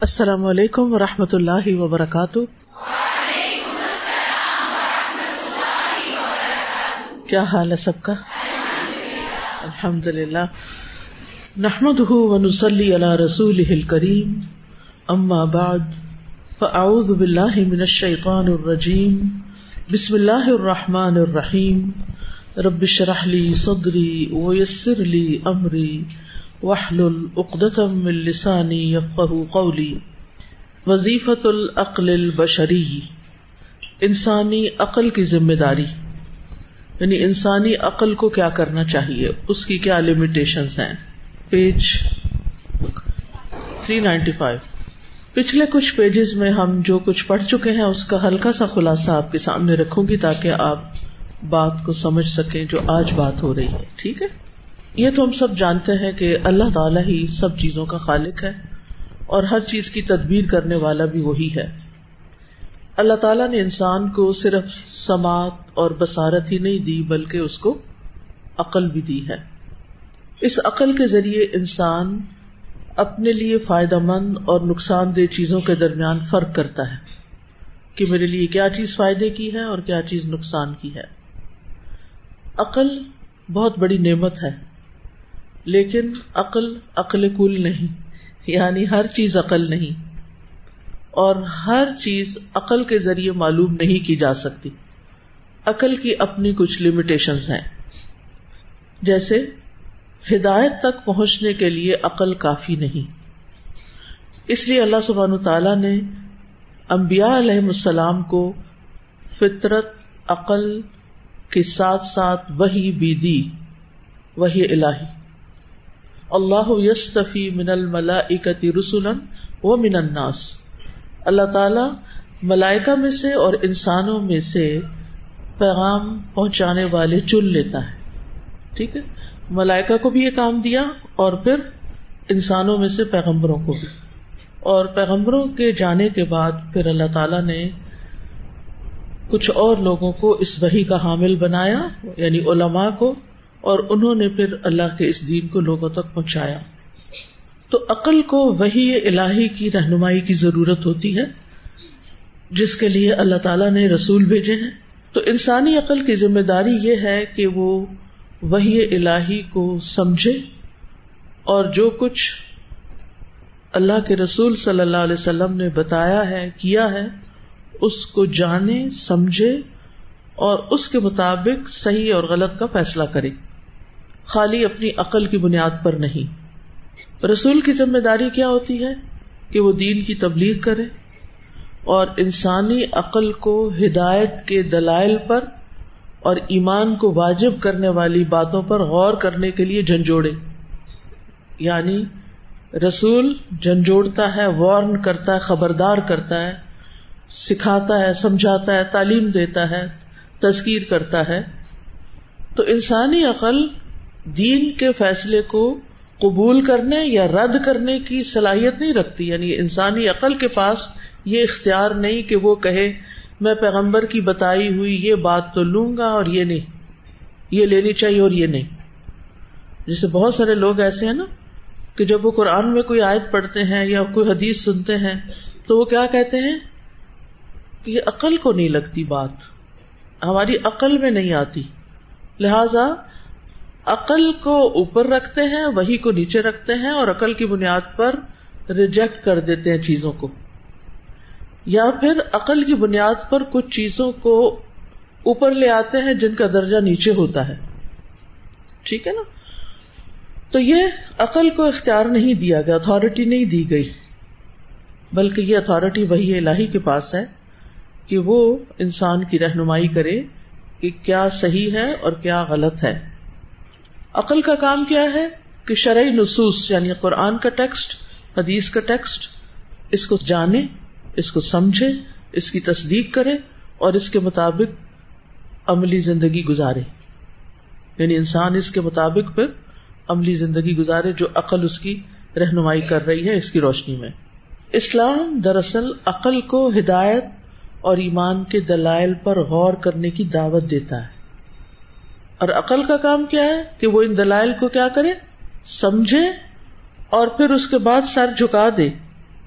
السلام علیکم و رحمۃ اللہ وبرکاتہ۔ کیا حال ہے سب کا؟ الحمد للہ نحمد ونسلی علی رسول کریم اما بعد، فاعوذ باللہ من الشیطان الرجیم۔ بسم اللہ الرحمن الرحیم۔ رب شرح لی صدری ویسر لی امری۔ وحل العقدم من لسانی قولی وظیفت العقل البشری، انسانی عقل کی ذمہ داری. یعنی انسانی عقل کو کیا کرنا چاہیے؟ اس کی کیا لمیٹیشن ہیں؟ پیج 395 پچھلے کچھ پیجز میں ہم جو کچھ پڑھ چکے ہیں، اس کا ہلکا سا خلاصہ آپ کے سامنے رکھوں گی تاکہ آپ بات کو سمجھ سکیں جو آج بات ہو رہی ہے، ٹھیک ہے؟ یہ تو ہم سب جانتے ہیں کہ اللہ تعالیٰ ہی سب چیزوں کا خالق ہے اور ہر چیز کی تدبیر کرنے والا بھی وہی ہے۔ اللہ تعالیٰ نے انسان کو صرف سماعت اور بسارت ہی نہیں دی، بلکہ اس کو عقل بھی دی ہے۔ اس عقل کے ذریعے انسان اپنے لیے فائدہ مند اور نقصان دہ چیزوں کے درمیان فرق کرتا ہے کہ میرے لیے کیا چیز فائدے کی ہے اور کیا چیز نقصان کی ہے۔ عقل بہت بڑی نعمت ہے۔ لیکن عقل عقل کل نہیں یعنی ہر چیز عقل نہیں۔ اور ہر چیز عقل کے ذریعے معلوم نہیں کی جا سکتی۔ عقل کی اپنی کچھ لمیٹیشن ہیں۔ جیسے ہدایت تک پہنچنے کے لیے عقل کافی نہیں۔ اس لیے اللہ سبحان تعالی نے امبیا علیہ السلام کو فطرت، عقل کے ساتھ ساتھ وہی بھی دی وہی الہی۔ اللہ یستفی من الملائکتی رسولا و من الناس۔ اللہ تعالی ملائکہ میں سے اور انسانوں میں سے پیغام پہنچانے والے چن لیتا ہے۔ ٹھیک ہے؟ ملائکہ کو بھی یہ کام دیا اور پھر انسانوں میں سے پیغمبروں کو بھی۔ اور پیغمبروں کے جانے کے بعد پھر اللہ تعالی نے کچھ اور لوگوں کو اس وحی کا حامل بنایا یعنی علماء کو اور انہوں نے پھر اللہ کے اس دین کو لوگوں تک پہنچایا۔ تو عقل کو وہی الہی کی رہنمائی کی ضرورت ہوتی ہے، جس کے لیے اللہ تعالیٰ نے رسول بھیجے ہیں۔ تو انسانی عقل کی ذمہ داری یہ ہے کہ وہ وہی الہی کو سمجھے اور جو کچھ اللہ کے رسول صلی اللہ علیہ وسلم نے بتایا ہے، کیا ہے، اس کو جانے، سمجھے اور اس کے مطابق صحیح اور غلط کا فیصلہ کرے۔ خالی اپنی عقل کی بنیاد پر نہیں۔ رسول کی ذمہ داری کیا ہوتی ہے؟ کہ وہ دین کی تبلیغ کرے اور انسانی عقل کو ہدایت کے دلائل پر اور ایمان کو واجب کرنے والی باتوں پر غور کرنے کے لیے جھنجھوڑے۔ یعنی رسول جھنجھوڑتا ہے، وارن کرتا ہے، خبردار کرتا ہے، سکھاتا ہے، سمجھاتا ہے، تعلیم دیتا ہے، تذکیر کرتا ہے۔ تو انسانی عقل دین کے فیصلے کو قبول کرنے یا رد کرنے کی صلاحیت نہیں رکھتی یعنی انسانی عقل کے پاس یہ اختیار نہیں کہ وہ کہے، میں پیغمبر کی بتائی ہوئی یہ بات تو لوں گا اور یہ نہیں، یہ لینی چاہیے اور یہ نہیں۔ جیسے بہت سارے لوگ ایسے ہیں نا کہ جب وہ قرآن میں کوئی آیت پڑھتے ہیں یا کوئی حدیث سنتے ہیں تو وہ کیا کہتے ہیں؟ کہ یہ عقل کو نہیں لگتی بات، ہماری عقل میں نہیں آتی۔ لہذا عقل کو اوپر رکھتے ہیں، وہی کو نیچے رکھتے ہیں اور عقل کی بنیاد پر ریجیکٹ کر دیتے ہیں چیزوں کو۔ یا پھر عقل کی بنیاد پر کچھ چیزوں کو اوپر لے آتے ہیں جن کا درجہ نیچے ہوتا ہے۔ ٹھیک ہے نا؟ تو یہ عقل کو اختیار نہیں دیا گیا اتارٹی نہیں دی گئی۔ بلکہ یہ اتارٹی وہی الہی کے پاس ہے کہ وہ انسان کی رہنمائی کرے کہ کیا صحیح ہے اور کیا غلط ہے۔ عقل کا کام کیا ہے کہ شرعی نصوص یعنی قرآن کا ٹیکسٹ، حدیث کا ٹیکسٹ، اس کو جانے، اس کو سمجھے، اس کی تصدیق کرے اور اس کے مطابق عملی زندگی گزارے۔ یعنی انسان اس کے مطابق پھر عملی زندگی گزارے جو عقل اس کی رہنمائی کر رہی ہے، اس کی روشنی میں۔ اسلام دراصل عقل کو ہدایت اور ایمان کے دلائل پر غور کرنے کی دعوت دیتا ہے۔ اور عقل کا کام کیا ہے کہ وہ ان دلائل کو کیا کرے؟ سمجھے اور پھر اس کے بعد سر جھکا دے۔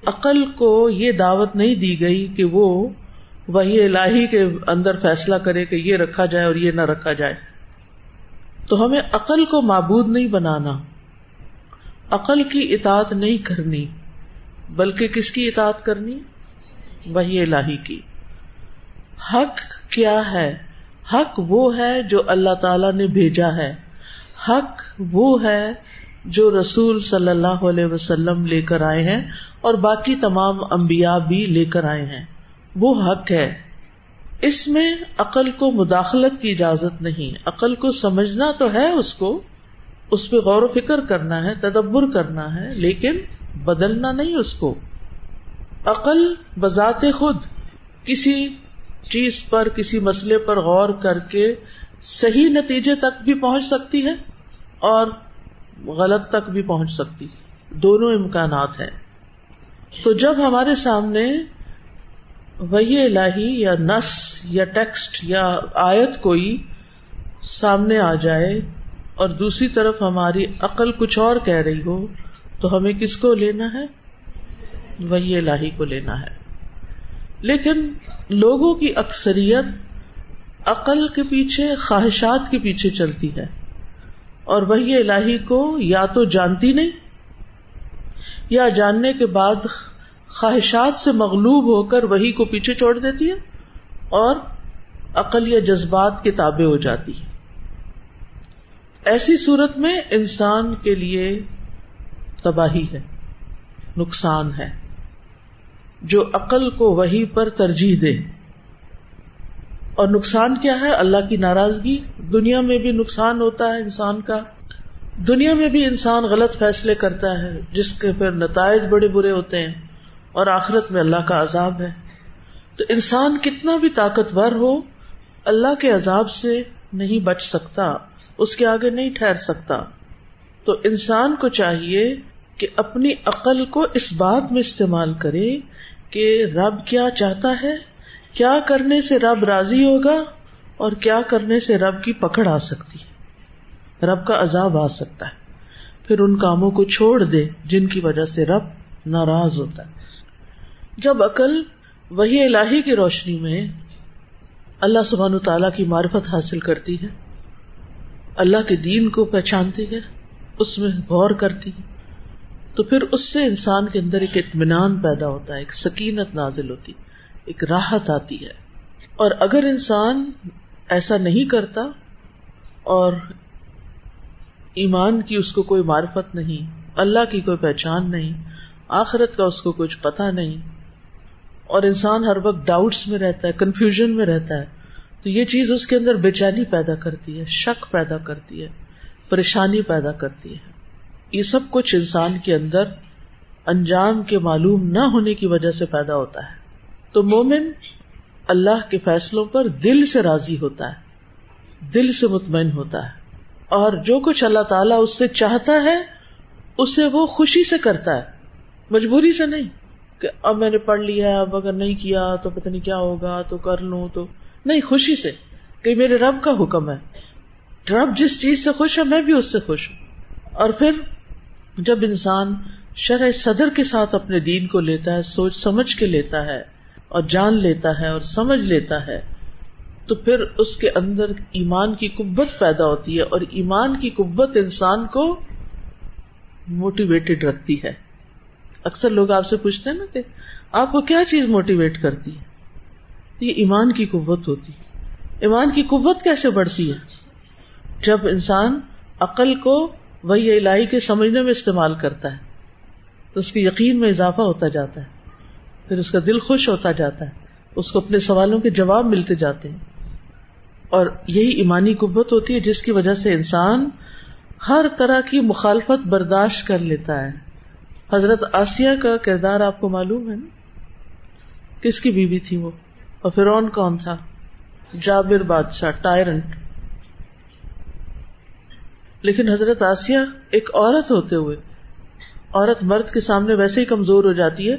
عقل کو یہ دعوت نہیں دی گئی کہ وہ وہی الہی کے اندر فیصلہ کرے کہ یہ رکھا جائے اور یہ نہ رکھا جائے۔ تو ہمیں عقل کو معبود نہیں بنانا۔ عقل کی اطاعت نہیں کرنی، بلکہ کس کی اطاعت کرنی؟ وہی الہی کی۔ حق کیا ہے؟ حق وہ ہے جو اللہ تعالی نے بھیجا ہے۔ حق وہ ہے جو رسول صلی اللہ علیہ وسلم لے کر آئے ہیں اور باقی تمام امبیا بھی لے کر آئے ہیں۔ وہ حق ہے۔ اس میں عقل کو مداخلت کی اجازت نہیں۔ عقل کو سمجھنا تو ہے اس کو۔ اس پہ غور و فکر کرنا ہے، تدبر کرنا ہے، لیکن بدلنا نہیں اس کو۔ عقل بذات خود کسی چیز پر کسی مسئلے پر غور کر کے صحیح نتیجے تک بھی پہنچ سکتی ہے اور غلط تک بھی پہنچ سکتی دونوں امکانات ہیں۔ تو جب ہمارے سامنے وہی الہی یا نس یا ٹیکسٹ یا آیت کوئی سامنے آ جائے اور دوسری طرف ہماری عقل کچھ اور کہہ رہی ہو، تو ہمیں کس کو لینا ہے؟ وہی الہی کو لینا ہے۔ لیکن لوگوں کی اکثریت عقل کے پیچھے، خواہشات کے پیچھے چلتی ہے۔ اور وہی الہی کو یا تو جانتی نہیں، یا جاننے کے بعد خواہشات سے مغلوب ہو کر وہی کو پیچھے چھوڑ دیتی ہے اور عقل یا جذبات کے تابع ہو جاتی ہے۔ ایسی صورت میں انسان کے لیے تباہی ہے، نقصان ہے۔ جو عقل کو وہی پر ترجیح دے۔ اور نقصان کیا ہے؟ اللہ کی ناراضگی۔ دنیا میں بھی نقصان ہوتا ہے انسان کا۔ دنیا میں بھی انسان غلط فیصلے کرتا ہے، جس کے پھر نتائج بڑے برے ہوتے ہیں۔ اور آخرت میں اللہ کا عذاب ہے۔ تو انسان کتنا بھی طاقتور ہو، اللہ کے عذاب سے نہیں بچ سکتا، اس کے آگے نہیں ٹھہر سکتا۔ تو انسان کو چاہیے کہ اپنی عقل کو اس بات میں استعمال کرے کہ رب کیا چاہتا ہے؟ کیا کرنے سے رب راضی ہوگا اور کیا کرنے سے رب کی پکڑ آ سکتی؟ ہے رب کا عذاب آ سکتا ہے۔ پھر ان کاموں کو چھوڑ دے جن کی وجہ سے رب ناراض ہوتا ہے۔ جب عقل وہی الہی کی روشنی میں اللہ سبحان تعالی کی معرفت حاصل کرتی ہے، اللہ کے دین کو پہچانتی ہے، اس میں غور کرتی ہے۔ تو پھر اس سے انسان کے اندر ایک اطمینان پیدا ہوتا ہے، ایک سکینت نازل ہوتی، ایک راحت آتی ہے۔ اور اگر انسان ایسا نہیں کرتا اور ایمان کی اس کو کوئی معرفت نہیں، اللہ کی کوئی پہچان نہیں، آخرت کا اس کو کچھ پتا نہیں، اور انسان ہر وقت ڈاؤٹس میں رہتا ہے کنفیوژن میں رہتا ہے، تو یہ چیز اس کے اندر بے چینی پیدا کرتی ہے، شک پیدا کرتی ہے، پریشانی پیدا کرتی ہے۔ یہ سب کچھ انسان کے اندر انجام کے معلوم نہ ہونے کی وجہ سے پیدا ہوتا ہے۔ تو مومن اللہ کے فیصلوں پر دل سے راضی ہوتا ہے، دل سے مطمئن ہوتا ہے اور جو کچھ اللہ تعالیٰ اس سے چاہتا ہے، اسے وہ خوشی سے کرتا ہے۔ مجبوری سے نہیں کہ اب میں نے پڑھ لیا اب اگر نہیں کیا تو پتہ نہیں کیا ہوگا، تو کر لوں تو۔ نہیں، خوشی سے کہ میرے رب کا حکم ہے۔ رب جس چیز سے خوش ہے، میں بھی اس سے خوش ہوں۔ اور پھر جب انسان شرح صدر کے ساتھ اپنے دین کو لیتا ہے، سوچ سمجھ کے لیتا ہے اور جان لیتا ہے اور سمجھ لیتا ہے، تو پھر اس کے اندر ایمان کی قوت پیدا ہوتی ہے اور ایمان کی قوت انسان کو موٹیویٹڈ رکھتی ہے۔ اکثر لوگ آپ سے پوچھتے ہیں نا کہ آپ کو کیا چیز موٹیویٹ کرتی ہے؟ یہ ایمان کی قوت ہوتی ایمان کی قوت کیسے بڑھتی ہے؟ جب انسان عقل کو وہی الہی کے سمجھنے میں استعمال کرتا ہے۔ تو اس کے یقین میں اضافہ ہوتا جاتا ہے۔ پھر اس کا دل خوش ہوتا جاتا ہے۔ اس کو اپنے سوالوں کے جواب ملتے جاتے ہیں۔ اور یہی ایمانی قوت ہوتی ہے جس کی وجہ سے انسان ہر طرح کی مخالفت برداشت کر لیتا ہے۔ حضرت آسیہ کا کردار آپ کو معلوم ہے نا؟ کس کی بیوی تھی وہ؟ اور فرون کون تھا؟ جابر بادشاہ، ٹائرنٹ۔ لیکن حضرت آسیہ ایک عورت ہوتے ہوئے، عورت مرد کے سامنے ویسے ہی کمزور ہو جاتی ہے،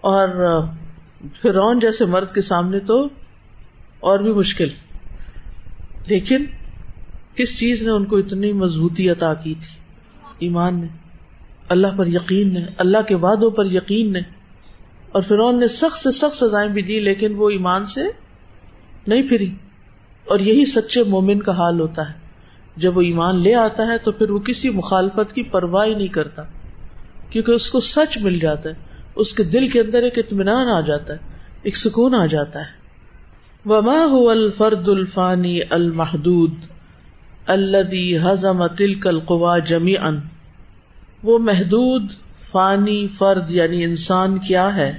اور فرون جیسے مرد کے سامنے تو اور بھی مشکل۔ لیکن کس چیز نے ان کو اتنی مضبوطی عطا کی تھی؟ ایمان نے، اللہ پر یقین نے، اللہ کے وعدوں پر یقین نے۔ اور فرعون نے سخت سے سخت سزائیں بھی دی، لیکن وہ ایمان سے نہیں پھری۔ اور یہی سچے مومن کا حال ہوتا ہے۔ جب وہ ایمان لے آتا ہے تو پھر وہ کسی مخالفت کی پرواہ نہیں کرتا، کیونکہ اس کو سچ مل جاتا ہے، اس کے دل کے اندر ایک اطمینان آ جاتا ہے، ایک سکون آ جاتا ہے۔ وما هو الفرد الفانی المحدود الذي هزم تلك القوا جميعا۔ وہ محدود، فانی فرد یعنی انسان کیا ہے،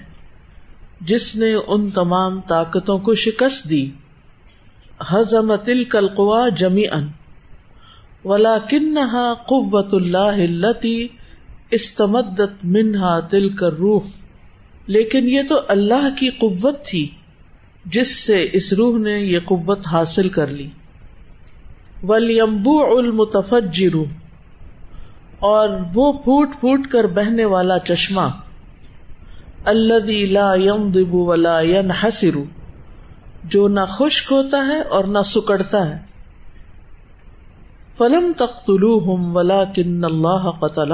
جس نے ان تمام طاقتوں کو شکست دی۔ ہزم تل کلقوا جمی ان ولا کنہا قوت اللہ التی استمدت منہا تل کر روح لیکن یہ تو اللہ کی قوت تھی، جس سے اس روح نے یہ قوت حاصل کر لی۔ ولیمبو المتفجر۔ اور وہ پھوٹ پھوٹ کر بہنے والا چشمہ۔ اللہ لا ينضب ولا ينحسر۔ جو نہ خشک ہوتا ہے اور نہ سکڑتا ہے۔ فلم تختلو ہم ولا کن اللہ قتل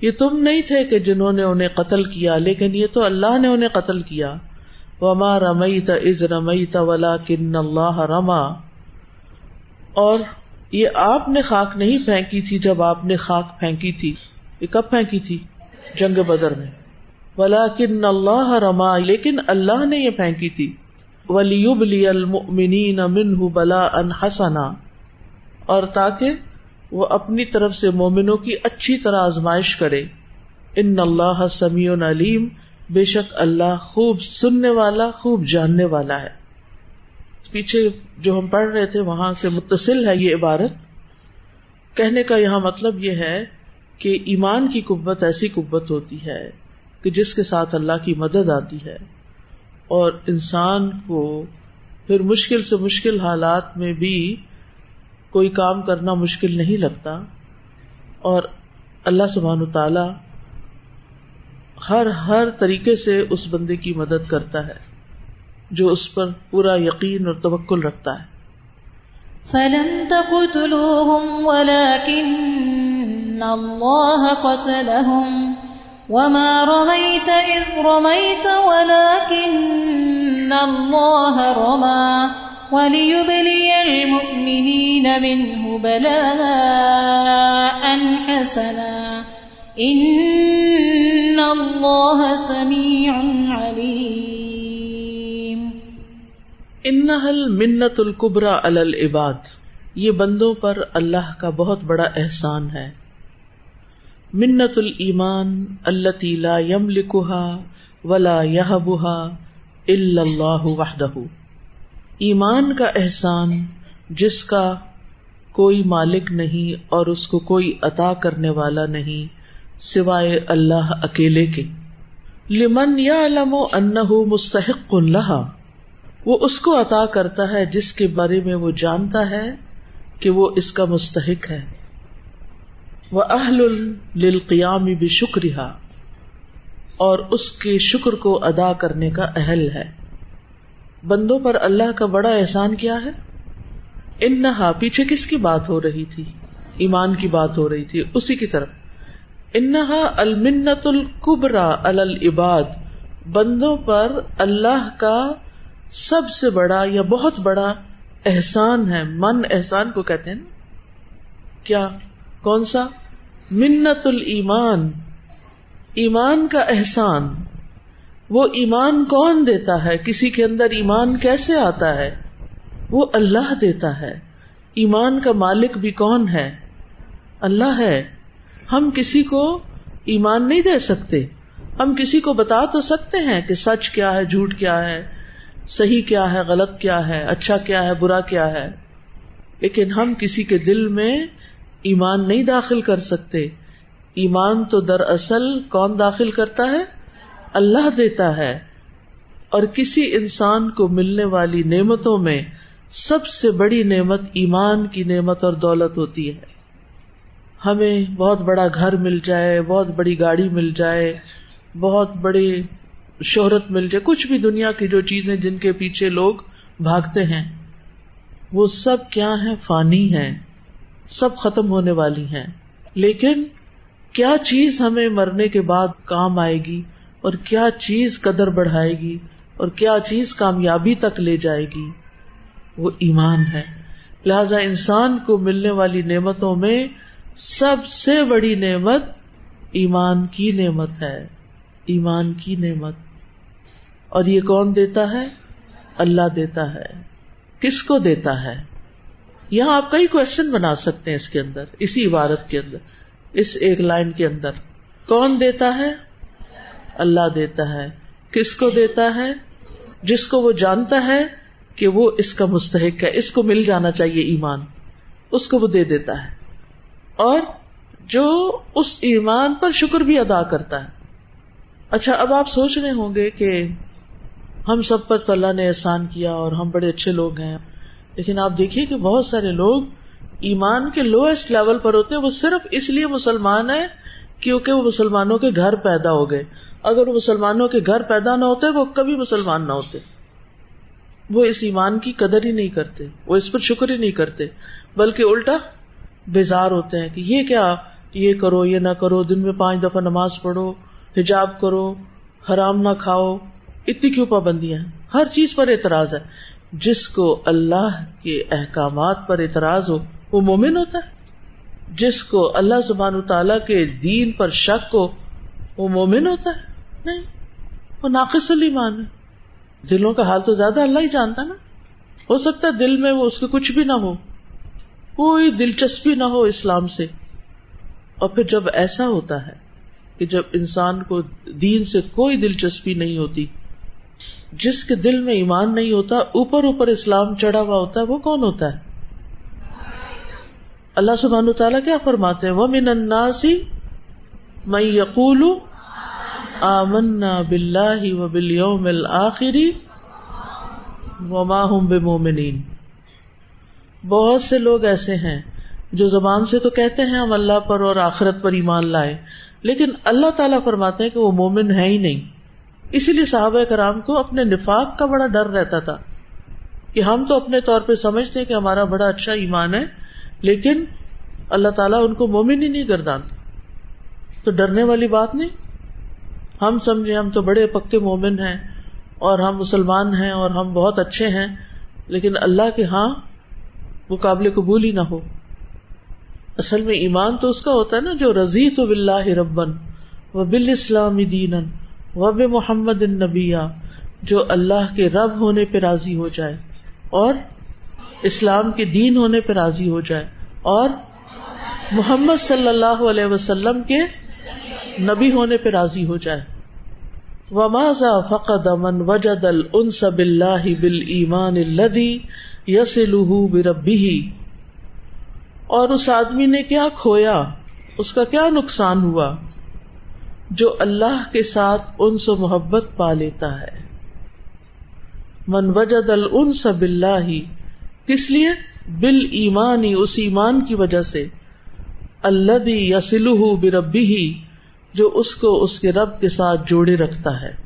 یہ تم نہیں تھے کہ جنہوں نے انہیں قتل کیا، لیکن یہ تو اللہ نے انہیں قتل کیا۔ وما رمئی از رمئی ولا کن اللہ رما اور یہ آپ نے خاک نہیں پھینکی تھی جب آپ نے خاک پھینکی تھی۔ یہ کب پھینکی تھی؟ جنگ بدر میں۔ ولا کن اللہ رما لیکن اللہ نے یہ پھینکی تھی۔ ولی المؤمنین منہ بلا ان حسنا۔ اور تاکہ وہ اپنی طرف سے مومنوں کی اچھی طرح آزمائش کرے۔ ان اللہ سمیع علیم، بے شک اللہ خوب سننے والا، خوب جاننے والا ہے۔ پیچھے جو ہم پڑھ رہے تھے، وہاں سے متصل ہے یہ عبارت۔ کہنے کا یہاں مطلب یہ ہے کہ ایمان کی قوت ایسی قوت ہوتی ہے کہ جس کے ساتھ اللہ کی مدد آتی ہے۔ اور انسان کو پھر مشکل سے مشکل حالات میں بھی کوئی کام کرنا مشکل نہیں لگتا اور اللہ سبحان تعالی ہر ہر طریقے سے اس بندے کی مدد کرتا ہے جو اس پر پورا یقین اور توکل رکھتا ہے۔ فلم تقتلوهم ولكن الله قتلهم وما رميت إذ رميت ولكن الله رمى وليبلي المؤمنين منه بلاء حسنا. إن الله سميع عليم. إنها المنة الكبرى على العباد. یہ بندوں پر اللہ کا بہت بڑا احسان ہے. منت المان اللہ لا یم لکھا ولا یہ بہا اللہ وحدہ ایمان کا احسان جس کا کوئی مالک نہیں اور اس کو کوئی عطا کرنے والا نہیں سوائے اللہ اکیلے کے۔ لمن یا علم و ان مستحق اللہ وہ اس کو عطا کرتا ہے جس کے بارے میں وہ جانتا ہے کہ وہ اس کا مستحق ہے۔ وہ اہل القیام بھی شکریہ اور اس کے شکر کو ادا کرنے کا اہل ہے۔ بندوں پر اللہ کا بڑا احسان کیا ہے؟ ان نہا پیچھے کس کی بات ہو رہی تھی؟ ایمان کی بات ہو رہی تھی، اسی کی طرف۔ انہا المنت القبرا العباد، بندوں پر اللہ کا سب سے بڑا یا بہت بڑا احسان ہے، من احسان کو کہتے ہیں کیا؟ کون سا؟ منت المان ایمان کا احسان۔ وہ ایمان کون دیتا ہے؟ کسی کے اندر ایمان کیسے آتا ہے؟ وہ اللہ دیتا ہے۔ ایمان کا مالک بھی کون ہے؟ اللہ ہے۔ ہم کسی کو ایمان نہیں دے سکتے۔ ہم کسی کو بتا تو سکتے ہیں کہ سچ کیا ہے، جھوٹ کیا ہے، صحیح کیا ہے، غلط کیا ہے اچھا کیا ہے، برا کیا ہے۔ لیکن ہم کسی کے دل میں ایمان نہیں داخل کر سکتے۔ ایمان تو دراصل کون داخل کرتا ہے؟ اللہ دیتا ہے اور کسی انسان کو ملنے والی نعمتوں میں سب سے بڑی نعمت ایمان کی نعمت اور دولت ہوتی ہے۔ ہمیں بہت بڑا گھر مل جائے، بہت بڑی گاڑی مل جائے، بہت بڑی شہرت مل جائے، کچھ بھی دنیا کی جو چیزیں جن کے پیچھے لوگ بھاگتے ہیں، وہ سب کیا ہے فانی ہے سب ختم ہونے والی ہیں۔ لیکن کیا چیز ہمیں مرنے کے بعد کام آئے گی؟ اور کیا چیز قدر بڑھائے گی اور کیا چیز کامیابی تک لے جائے گی؟ وہ ایمان ہے۔ لہذا انسان کو ملنے والی نعمتوں میں سب سے بڑی نعمت ایمان کی نعمت ہے۔ ایمان کی نعمت۔ اور یہ کون دیتا ہے؟ اللہ دیتا ہے۔ کس کو دیتا ہے؟ یہاں آپ کئی کوشچن بنا سکتے ہیں اس کے اندر، اسی عبارت کے اندر، اس ایک لائن کے اندر۔ کون دیتا ہے؟ اللہ دیتا ہے کس کو دیتا ہے جس کو وہ جانتا ہے کہ وہ اس کا مستحق ہے، اس کو مل جانا چاہیے ایمان، اس کو وہ دے دیتا ہے۔ اور جو اس ایمان پر شکر بھی ادا کرتا ہے۔ اچھا اب آپ سوچ رہے ہوں گے کہ ہم سب پر تو اللہ نے احسان کیا اور ہم بڑے اچھے لوگ ہیں۔ لیکن آپ دیکھیے کہ بہت سارے لوگ ایمان کے لوئسٹ لیول پر ہوتے ہیں، وہ صرف اس لیے مسلمان ہیں کیونکہ وہ مسلمانوں کے گھر پیدا ہو گئے۔ اگر وہ مسلمانوں کے گھر پیدا نہ ہوتے، وہ کبھی مسلمان نہ ہوتے۔ وہ اس ایمان کی قدر ہی نہیں کرتے، وہ اس پر شکر ہی نہیں کرتے، بلکہ الٹا بیزار ہوتے ہیں کہ یہ کیا، یہ کرو، یہ نہ کرو، دن میں پانچ دفعہ نماز پڑھو، حجاب کرو، حرام نہ کھاؤ۔ اتنی کیوں پابندیاں ہیں؟ ہر چیز پر اعتراض ہے۔ جس کو اللہ کے احکامات پر اعتراض ہو، وہ مومن ہوتا ہے۔ جس کو اللہ سبحان تعالی کے دین پر شک ہو، وہ مومن ہوتا ہے۔ نہیں، وہ ناقص المان ہے۔ دلوں کا حال تو زیادہ اللہ ہی جانتا نا۔ ہو سکتا ہے دل میں وہ اس کے کچھ بھی نہ ہو، کوئی دلچسپی نہ ہو اسلام سے۔ اور پھر جب ایسا ہوتا ہے کہ جب انسان کو دین سے کوئی دلچسپی نہیں ہوتی، جس کے دل میں ایمان نہیں ہوتا، اوپر اوپر اسلام چڑھا ہوا ہوتا ہے، وہ کون ہوتا ہے؟ اللہ سبحان تعالیٰ کیا فرماتے ہیں؟ وہ من اناسی میں یقول آمنا بلاہ و بلیوم الآخری وما ہم بمومنین بہت سے لوگ ایسے ہیں جو زبان سے تو کہتے ہیں ہم اللہ پر اور آخرت پر ایمان لائے، لیکن اللہ تعالیٰ فرماتے ہیں کہ وہ مومن ہے ہی نہیں۔ اسی لیے صحابہ کرام کو اپنے نفاق کا بڑا ڈر رہتا تھا کہ ہم تو اپنے طور پہ سمجھتے ہیں کہ ہمارا بڑا اچھا ایمان ہے، لیکن اللہ تعالیٰ ان کو مومن ہی نہیں گردانتا۔ تو ڈرنے والی بات نہیں ہم سمجھے ہم تو بڑے پکے مومن ہیں اور ہم مسلمان ہیں اور ہم بہت اچھے ہیں، لیکن اللہ کے ہاں وہ قابل قبول ہی نہ ہو۔ اصل میں ایمان تو اس کا ہوتا ہے نا، جو رضی تو بلّہ ربن و بال اسلام دین وب محمد جو اللہ کے رب ہونے پہ راضی ہو جائے اور اسلام کے دین ہونے پہ راضی ہو جائے اور محمد صلی اللہ علیہ وسلم کے نبی ہونے پہ راضی ہو جائے۔ ومازا فقد امن وجد الس بلّہ بل ایمان الدی یس بربی اور اس آدمی نے کیا کھویا؟ اس کا کیا نقصان ہوا؟ جو اللہ کے ساتھ ان سے محبت پا لیتا ہے۔ من وجد الس بلّہ کس لیے؟ بل ایمانی اس ایمان کی وجہ سے۔ اللہ یسلح بربی جو اس کو اس کے رب کے ساتھ جوڑے رکھتا ہے۔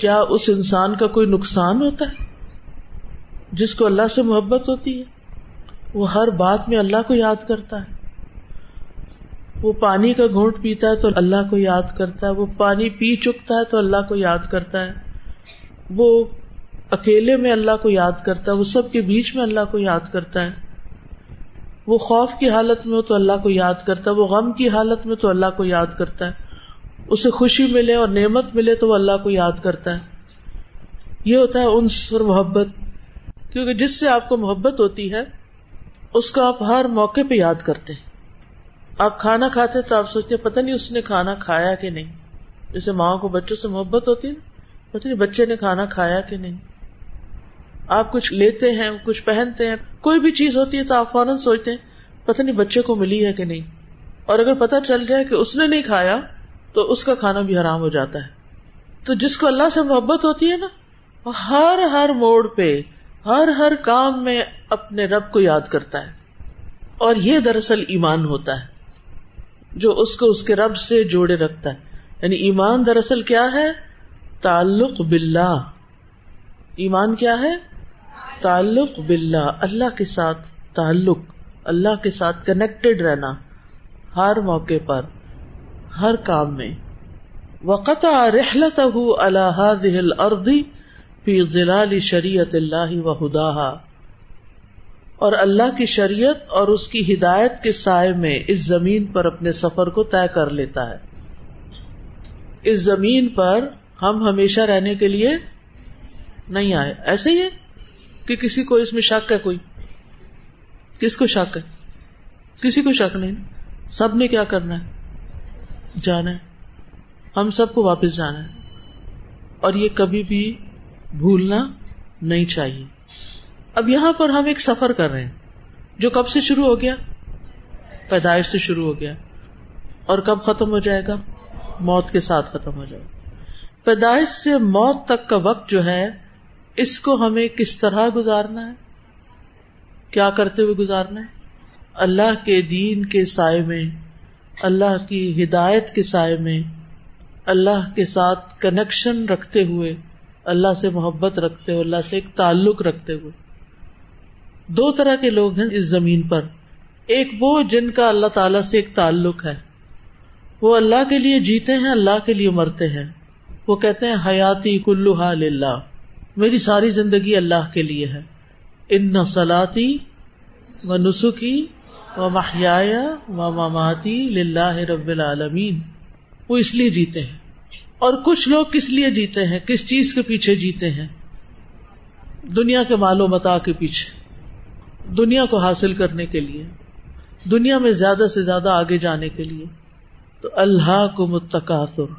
کیا اس انسان کا کوئی نقصان ہوتا ہے؟ جس کو اللہ سے محبت ہوتی ہے۔ وہ ہر بات میں اللہ کو یاد کرتا ہے۔ وہ پانی کا گھونٹ پیتا ہے تو اللہ کو یاد کرتا ہے۔ وہ پانی پی چکتا ہے تو اللہ کو یاد کرتا ہے۔ وہ اکیلے میں اللہ کو یاد کرتا ہے۔ وہ سب کے بیچ میں اللہ کو یاد کرتا ہے۔ وہ خوف کی حالت میں ہو تو اللہ کو یاد کرتا ہے۔ وہ غم کی حالت میں تو اللہ کو یاد کرتا ہے۔ اسے خوشی ملے اور نعمت ملے تو وہ اللہ کو یاد کرتا ہے۔ یہ ہوتا ہے انس اور محبت۔ کیونکہ جس سے آپ کو محبت ہوتی ہے، اس کو آپ ہر موقع پہ یاد کرتے ہیں۔ آپ کھانا کھاتے تو آپ سوچتے پتہ نہیں اس نے کھانا کھایا کہ نہیں۔ جیسے ماں کو بچوں سے محبت ہوتی ہے پتہ نہیں بچے نے کھانا کھایا کہ نہیں۔ آپ کچھ لیتے ہیں، کچھ پہنتے ہیں، کوئی بھی چیز ہوتی ہے تو آپ فوراً سوچتے ہیں، پتہ نہیں بچے کو ملی ہے کہ نہیں۔ اور اگر پتا چل جائے کہ اس نے نہیں کھایا تو اس کا کھانا بھی حرام ہو جاتا ہے۔ تو جس کو اللہ سے محبت ہوتی ہے نا، وہ ہر ہر موڑ پہ، ہر ہر کام میں اپنے رب کو یاد کرتا ہے۔ اور یہ دراصل ایمان ہوتا ہے، جو اس کو اس کے رب سے جوڑے رکھتا ہے۔ یعنی ایمان دراصل کیا ہے؟ تعلق باللہ۔ ایمان کیا ہے؟ تعلق باللہ۔ اللہ کے ساتھ تعلق، اللہ کے ساتھ کنیکٹڈ رہنا۔ ہر موقع پر۔ ہر کام میں۔ وقت رحلت اللہ الردی فی ضلال شریعت اللہ و ہدا اور اللہ کی شریعت اور اس کی ہدایت کے سائے میں اس زمین پر اپنے سفر کو طے کر لیتا ہے۔ اس زمین پر ہم ہمیشہ رہنے کے لیے نہیں آئے۔ ایسے ہی ہے کہ کسی کو اس میں شک ہے کوئی۔ کس کو شک ہے؟ کسی کو شک نہیں۔ سب نے کیا کرنا ہے؟ جانا ہے۔ ہم سب کو واپس جانا ہے۔ اور یہ کبھی بھی بھولنا نہیں چاہیے۔ اب یہاں پر ہم ایک سفر کر رہے ہیں۔ جو کب سے شروع ہو گیا؟ پیدائش سے شروع ہو گیا۔ اور کب ختم ہو جائے گا؟ موت کے ساتھ ختم ہو جائے گا۔ پیدائش سے موت تک کا وقت جو ہے، اس کو ہمیں کس طرح گزارنا ہے؟ کیا کرتے ہوئے گزارنا ہے؟ اللہ کے دین کے سائے میں اللہ کی ہدایت کے سائے میں، اللہ کے ساتھ کنیکشن رکھتے ہوئے، اللہ سے محبت رکھتے ہوئے، اللہ سے ایک تعلق رکھتے ہوئے۔ دو طرح کے لوگ ہیں اس زمین پر۔ ایک وہ جن کا اللہ تعالی سے ایک تعلق ہے۔ وہ اللہ کے لیے جیتے ہیں، اللہ کے لیے مرتے ہیں۔ وہ کہتے ہیں، حیاتی کلو اللہ میری ساری زندگی اللہ کے لیے ہے۔ ان سلاتی و نسخی و محیا و مماتی لاہ رب العالمین۔ وہ اس لیے جیتے ہیں۔ اور کچھ لوگ کس لیے جیتے ہیں؟ کس چیز کے پیچھے جیتے ہیں؟ دنیا کے مال و متا کے پیچھے۔ دنیا کو حاصل کرنے کے لیے۔ دنیا میں زیادہ سے زیادہ آگے جانے کے لیے۔ تو اللہ کو متقاصر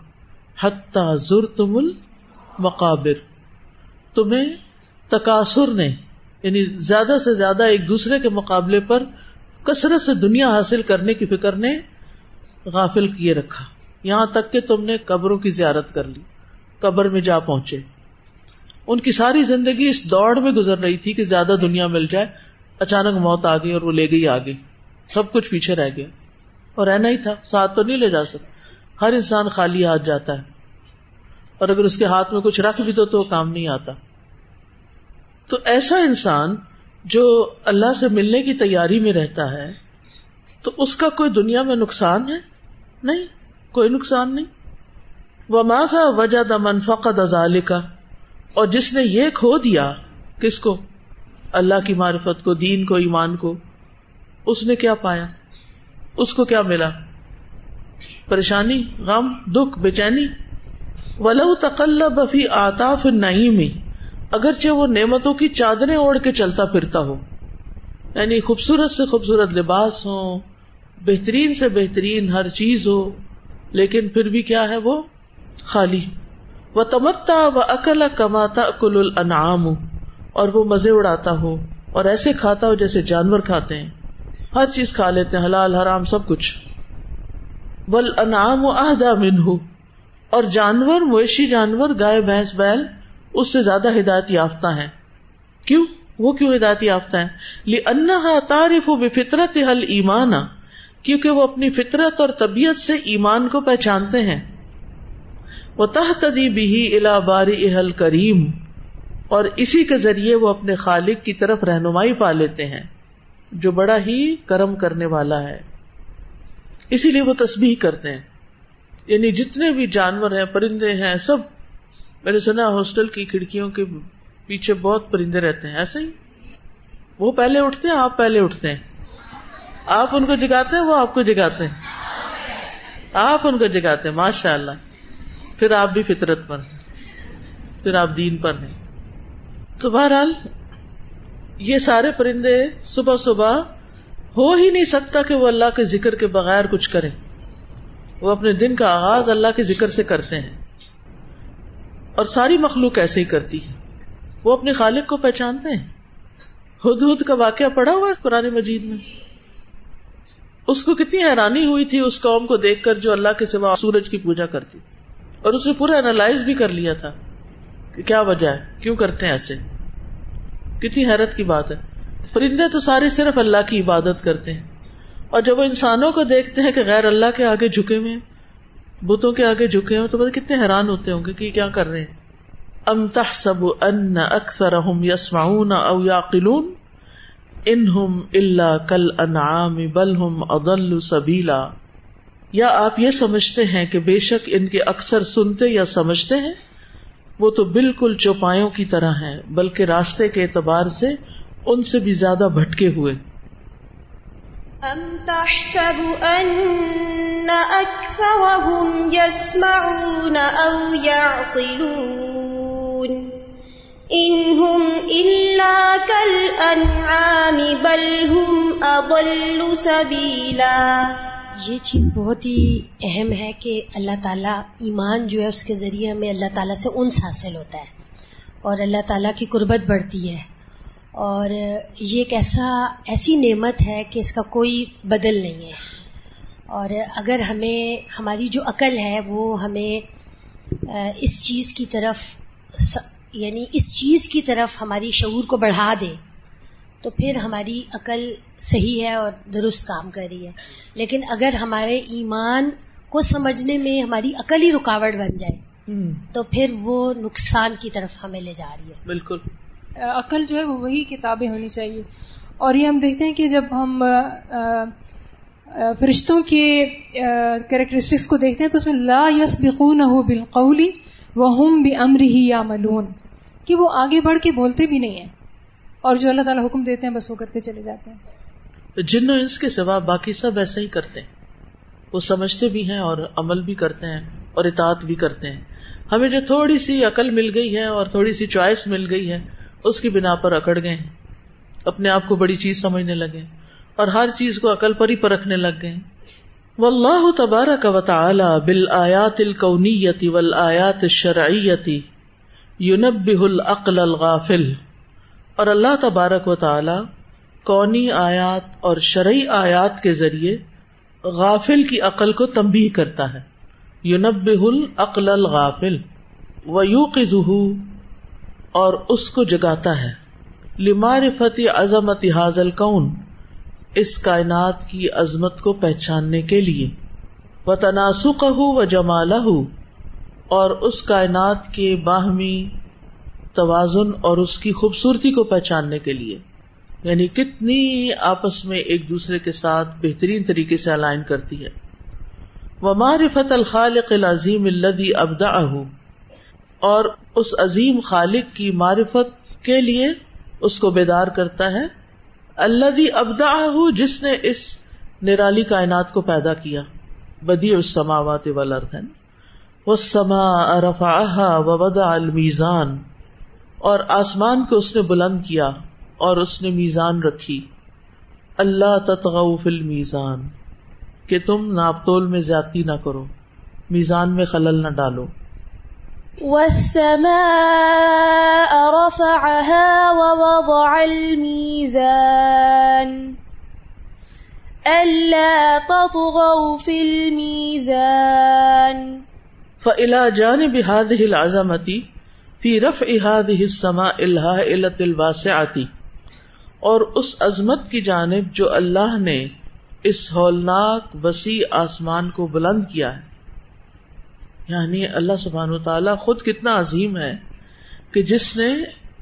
حتیٰ ضر تم المقابر۔ تمہیں تقاصر نے یعنی زیادہ سے زیادہ ایک دوسرے کے مقابلے پر کثرت سے دنیا حاصل کرنے کی فکر نے غافل کیے رکھا۔ یہاں تک کہ تم نے قبروں کی زیارت کر لی، قبر میں جا پہنچے۔ ان کی ساری زندگی اس دوڑ میں گزر رہی تھی کہ زیادہ دنیا مل جائے۔ اچانک موت آ گئی اور وہ لے گئی آگے۔ سب کچھ پیچھے رہ گیا۔ اور رہنا ہی تھا، ساتھ تو نہیں لے جا سکتا۔ ہر انسان خالی ہاتھ جاتا ہے۔ اور اگر اس کے ہاتھ میں کچھ رکھ بھی دو تو کام نہیں آتا۔ تو ایسا انسان جو اللہ سے ملنے کی تیاری میں رہتا ہے، تو اس کا کوئی دنیا میں نقصان ہے؟ نہیں، کوئی نقصان نہیں۔ وہ ماسا وجہ دا منفق کا اور جس نے یہ کھو دیا، کس کو؟ اللہ کی معرفت کو، دین کو، ایمان کو۔ اس نے کیا پایا؟ اس کو کیا ملا؟ پریشانی، غم، دکھ بے چینی ولو تقل بفی آتاف نئی اگرچہ وہ نعمتوں کی چادریں اوڑھ کے چلتا پھرتا ہو یعنی خوبصورت سے خوبصورت لباس ہو، بہترین سے بہترین ہر چیز ہو، لیکن پھر بھی کیا ہے وہ؟ خالی۔ وہ تمتا و اکل کماتا کل الانعام اور وہ مزے اڑاتا ہو، اور ایسے کھاتا ہو جیسے جانور کھاتے ہیں۔ ہر چیز کھا لیتے ہیں، حلال، حرام، سب کچھ۔ ول انعام و عہدہ من ہو اور جانور، مویشی جانور، گائے، بھینس، بیل اس سے زیادہ ہدایت یافتہ ہیں۔ کیوں؟ وہ کیوں ہدایت یافتہ ہیں؟ لی انہا و فطرت حل ایمان کیونکہ وہ اپنی فطرت اور طبیعت سے ایمان کو پہچانتے ہیں۔ وہ تحتدی بھی الا باری اہل کریم اور اسی کے ذریعے وہ اپنے خالق کی طرف رہنمائی پا لیتے ہیں، جو بڑا ہی کرم کرنے والا ہے۔ اسی لیے وہ تسبیح کرتے ہیں۔ یعنی جتنے بھی جانور ہیں، پرندے ہیں، سب میں نے سنا ہاسٹل کی کھڑکیوں کے پیچھے بہت پرندے رہتے ہیں ایسے ہی؟ وہ پہلے اٹھتے ہیں، آپ پہلے اٹھتے ہیں۔ آپ ان کو جگاتے ہیں، وہ آپ کو جگاتے ہیں۔ آپ ان کو جگاتے ہیں ماشاء اللہ پھر آپ بھی فطرت پر ہیں۔ پھر آپ دین پر ہیں۔ تو بہرحال، یہ سارے پرندے صبح صبح ہو ہی نہیں سکتا کہ وہ اللہ کے ذکر کے بغیر کچھ کرے وہ اپنے دن کا آغاز اللہ کے ذکر سے کرتے ہیں۔ اور ساری مخلوق ایسے ہی کرتی ہے۔ وہ اپنے خالق کو پہچانتے ہیں۔ ہد ہد کا واقعہ پڑا ہوا ہے قرآن مجید میں۔ اس کو کتنی حیرانی ہوئی تھی اس قوم کو دیکھ کر جو اللہ کے سوا سورج کی پوجا کرتی۔ اور اس نے پورا اینالائز بھی کر لیا تھا کہ کیا وجہ ہے، کیوں کرتے ہیں ایسے۔ کتنی حیرت کی بات ہے۔ پرندے تو سارے صرف اللہ کی عبادت کرتے ہیں۔ اور جب وہ انسانوں کو دیکھتے ہیں کہ غیر اللہ کے آگے جھکے ہوئے بتوں کے آگے جھکے ہوئے تو پتہ کتنے حیران ہوتے ہوں گے کہ کیا کر رہے ہیں۔ ام تحسب ان اکثرهم يسمعون او يعقلون انهم الا کل انعام بل هم اضل سبیلا۔ یا آپ یہ سمجھتے ہیں کہ بے شک ان کے اکثر سنتے یا سمجھتے ہیں؟ وہ تو بالکل چوپایوں کی طرح ہیں، بلکہ راستے کے اعتبار سے ان سے بھی زیادہ بھٹکے ہوئے۔ أم تحسب أن أكثرهم يسمعون أو يعقلون إن هم إلا كالأنعام بل هم أضل سبيلا یہ چیز بہت ہی اہم ہے کہ اللہ تعالیٰ ایمان جو ہے اس کے ذریعے ہمیں اللہ تعالیٰ سے انس حاصل ہوتا ہے اور اللہ تعالیٰ کی قربت بڑھتی ہے۔ اور یہ ایک ایسا ایسی نعمت ہے کہ اس کا کوئی بدل نہیں ہے۔ اور اگر ہمیں ہماری جو عقل ہے وہ ہمیں اس چیز کی طرف یعنی اس چیز کی طرف ہماری شعور کو بڑھا دے تو پھر ہماری عقل صحیح ہے اور درست کام کر رہی ہے۔ لیکن اگر ہمارے ایمان کو سمجھنے میں ہماری عقل ہی رکاوٹ بن جائے تو پھر وہ نقصان کی طرف ہمیں لے جا رہی ہے۔ بالکل۔ عقل جو ہے وہ وہی کتابیں ہونی چاہیے۔ اور یہ ہم دیکھتے ہیں کہ جب ہم فرشتوں کے کریکٹرسٹکس کو دیکھتے ہیں تو اس میں لا یس بخون ہو بالقولی وہ ہم بھی امر ہی یا ملون کہ وہ آگے بڑھ کے بولتے بھی نہیں ہیں۔ اور جو اللہ تعالیٰ حکم دیتے ہیں بس وہ کرتے چلے جاتے ہیں۔ جن انس کے سوا باقی سب ایسا ہی کرتے ہیں۔ وہ سمجھتے بھی ہیں اور عمل بھی کرتے ہیں اور اطاعت بھی کرتے ہیں۔ ہمیں جو تھوڑی سی عقل مل گئی ہے اور تھوڑی سی چوائس مل گئی ہے اس کی بنا پر اکڑ گئے اپنے آپ کو بڑی چیز سمجھنے لگے اور ہر چیز کو عقل پر ہی پرکھنے لگ گئے واللہ تبارک و تعالی بالآیات الکونیتی والآیات الشرعیتی یونبہ العقل الغافل۔ اور اللہ تبارک و تعالی کونی آیات اور شرعی آیات کے ذریعے غافل کی عقل کو تمبی کرتا ہے۔ یونبہ العقل الغافل۔ ویوقظہ اور اس کو جگاتا ہے۔ لمار فتح عظمت حاضل کون اس کائنات کی عظمت کو پہچاننے کے لیے۔ و تناسق ہو و جمال ہو اور اس کائنات کے باہمی توازن اور اس کی خوبصورتی کو پہچاننے کے لیے۔ یعنی کتنی آپس میں ایک دوسرے کے ساتھ بہترین طریقے سے الائن کرتی ہے۔ وہ معرفت الخالق العظیم الدی ابدا اور اس عظیم خالق کی معرفت کے لیے اس کو بیدار کرتا ہے۔ اللہ ابدا جس نے اس نرالی کائنات کو پیدا کیا۔ بدی اس سماوات والارض۔ وہ سما رفا و ودا المیزان۔ اور آسمان کو اس نے بلند کیا اور اس نے میزان رکھی۔ اللہ تتغو فی المیزان۔ کہ تم ناپتول میں زیادتی نہ کرو۔ میزان میں خلل نہ ڈالو۔ والسماء رفعها ووضع الميزان ألا تطغوا في الميزان فإلى جانب هذه العظمة في رفع هذه السماء الهائلة الواسعة اور اس عظمت کی جانب جو اللہ نے اس ہولناک وسیع آسمان کو بلند کیا ہے۔ یعنی اللہ سبحان تعالیٰ خود کتنا عظیم ہے کہ جس نے